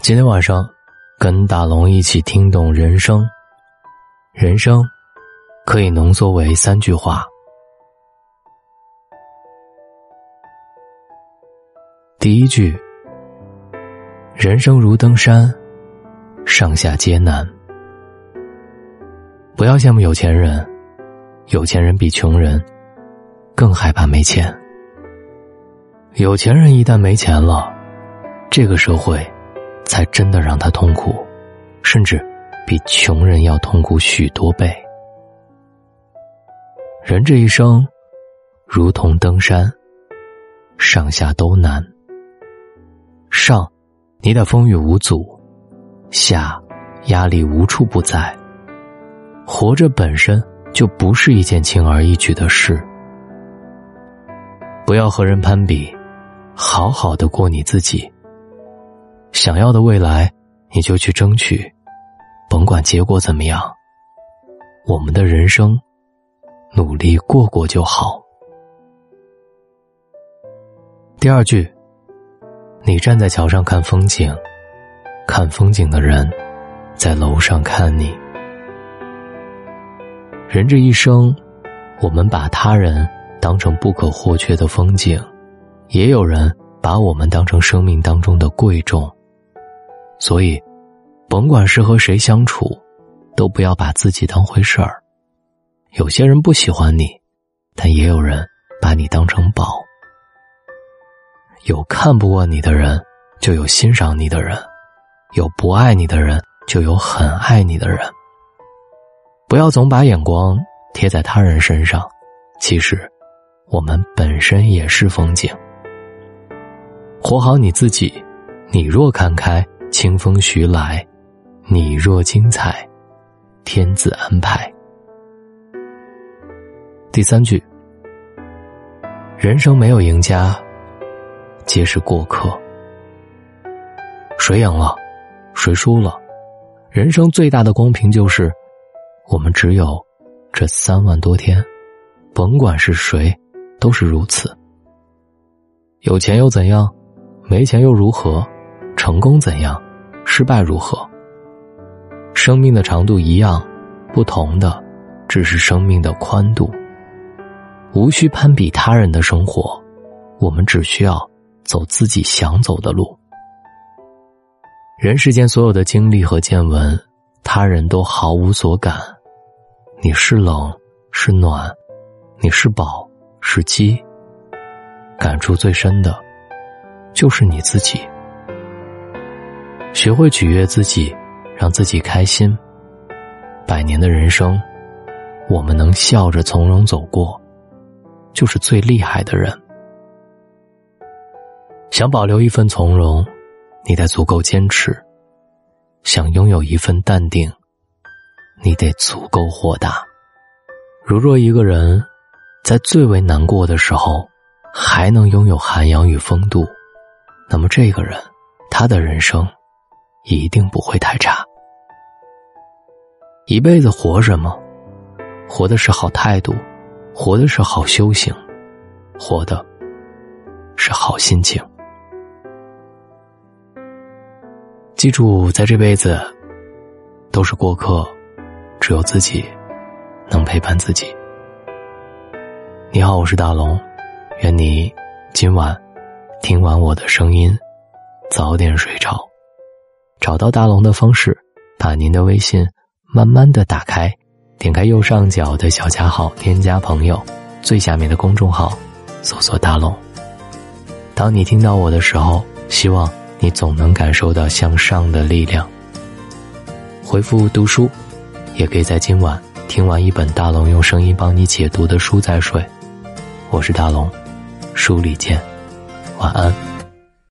今天晚上，跟大龙一起听懂人生。人生可以浓缩为三句话。第一句：人生如登山，上下皆难。不要羡慕有钱人，有钱人比穷人更害怕没钱。有钱人一旦没钱了，这个社会。才真的让他痛苦，甚至比穷人要痛苦许多倍。人这一生，如同登山，上下都难。上，你得风雨无阻；下，压力无处不在。活着本身就不是一件轻而易举的事。不要和人攀比，好好的过你自己。想要的未来，你就去争取，甭管结果怎么样。我们的人生，努力过过就好。第二句，你站在桥上看风景，看风景的人，在楼上看你。人这一生，我们把他人当成不可或缺的风景，也有人把我们当成生命当中的贵重。所以，甭管是和谁相处，都不要把自己当回事儿。有些人不喜欢你，但也有人把你当成宝。有看不惯你的人，就有欣赏你的人；有不爱你的人，就有很爱你的人。不要总把眼光贴在他人身上，其实，我们本身也是风景。活好你自己，你若看开。清风徐来，你若精彩，天自安排。第三句，人生没有赢家，皆是过客。谁赢了，谁输了？人生最大的公平就是，我们只有这三万多天，甭管是谁，都是如此。有钱又怎样？没钱又如何？成功怎样？失败如何？生命的长度一样，不同的只是生命的宽度。无需攀比他人的生活，我们只需要走自己想走的路。人世间所有的经历和见闻，他人都毫无所感。你是冷是暖，你是饱是饥，感触最深的，就是你自己。学会取悦自己，让自己开心。百年的人生，我们能笑着从容走过，就是最厉害的人。想保留一份从容，你得足够坚持；想拥有一份淡定，你得足够豁达。如若一个人在最为难过的时候，还能拥有涵养与风度，那么这个人，他的人生。一定不会太差。一辈子活什么？活的是好态度，活的是好修行，活的是好心情。记住，在这辈子都是过客，只有自己能陪伴自己。你好，我是大龙，愿你今晚听完我的声音，早点睡着。找到大龙的方式，把您的微信慢慢的打开，点开右上角的小加号，添加朋友，最下面的公众号，搜索大龙。当你听到我的时候，希望你总能感受到向上的力量。回复读书，也可以在今晚听完一本大龙用声音帮你解读的书再睡。我是大龙，书里见，晚安。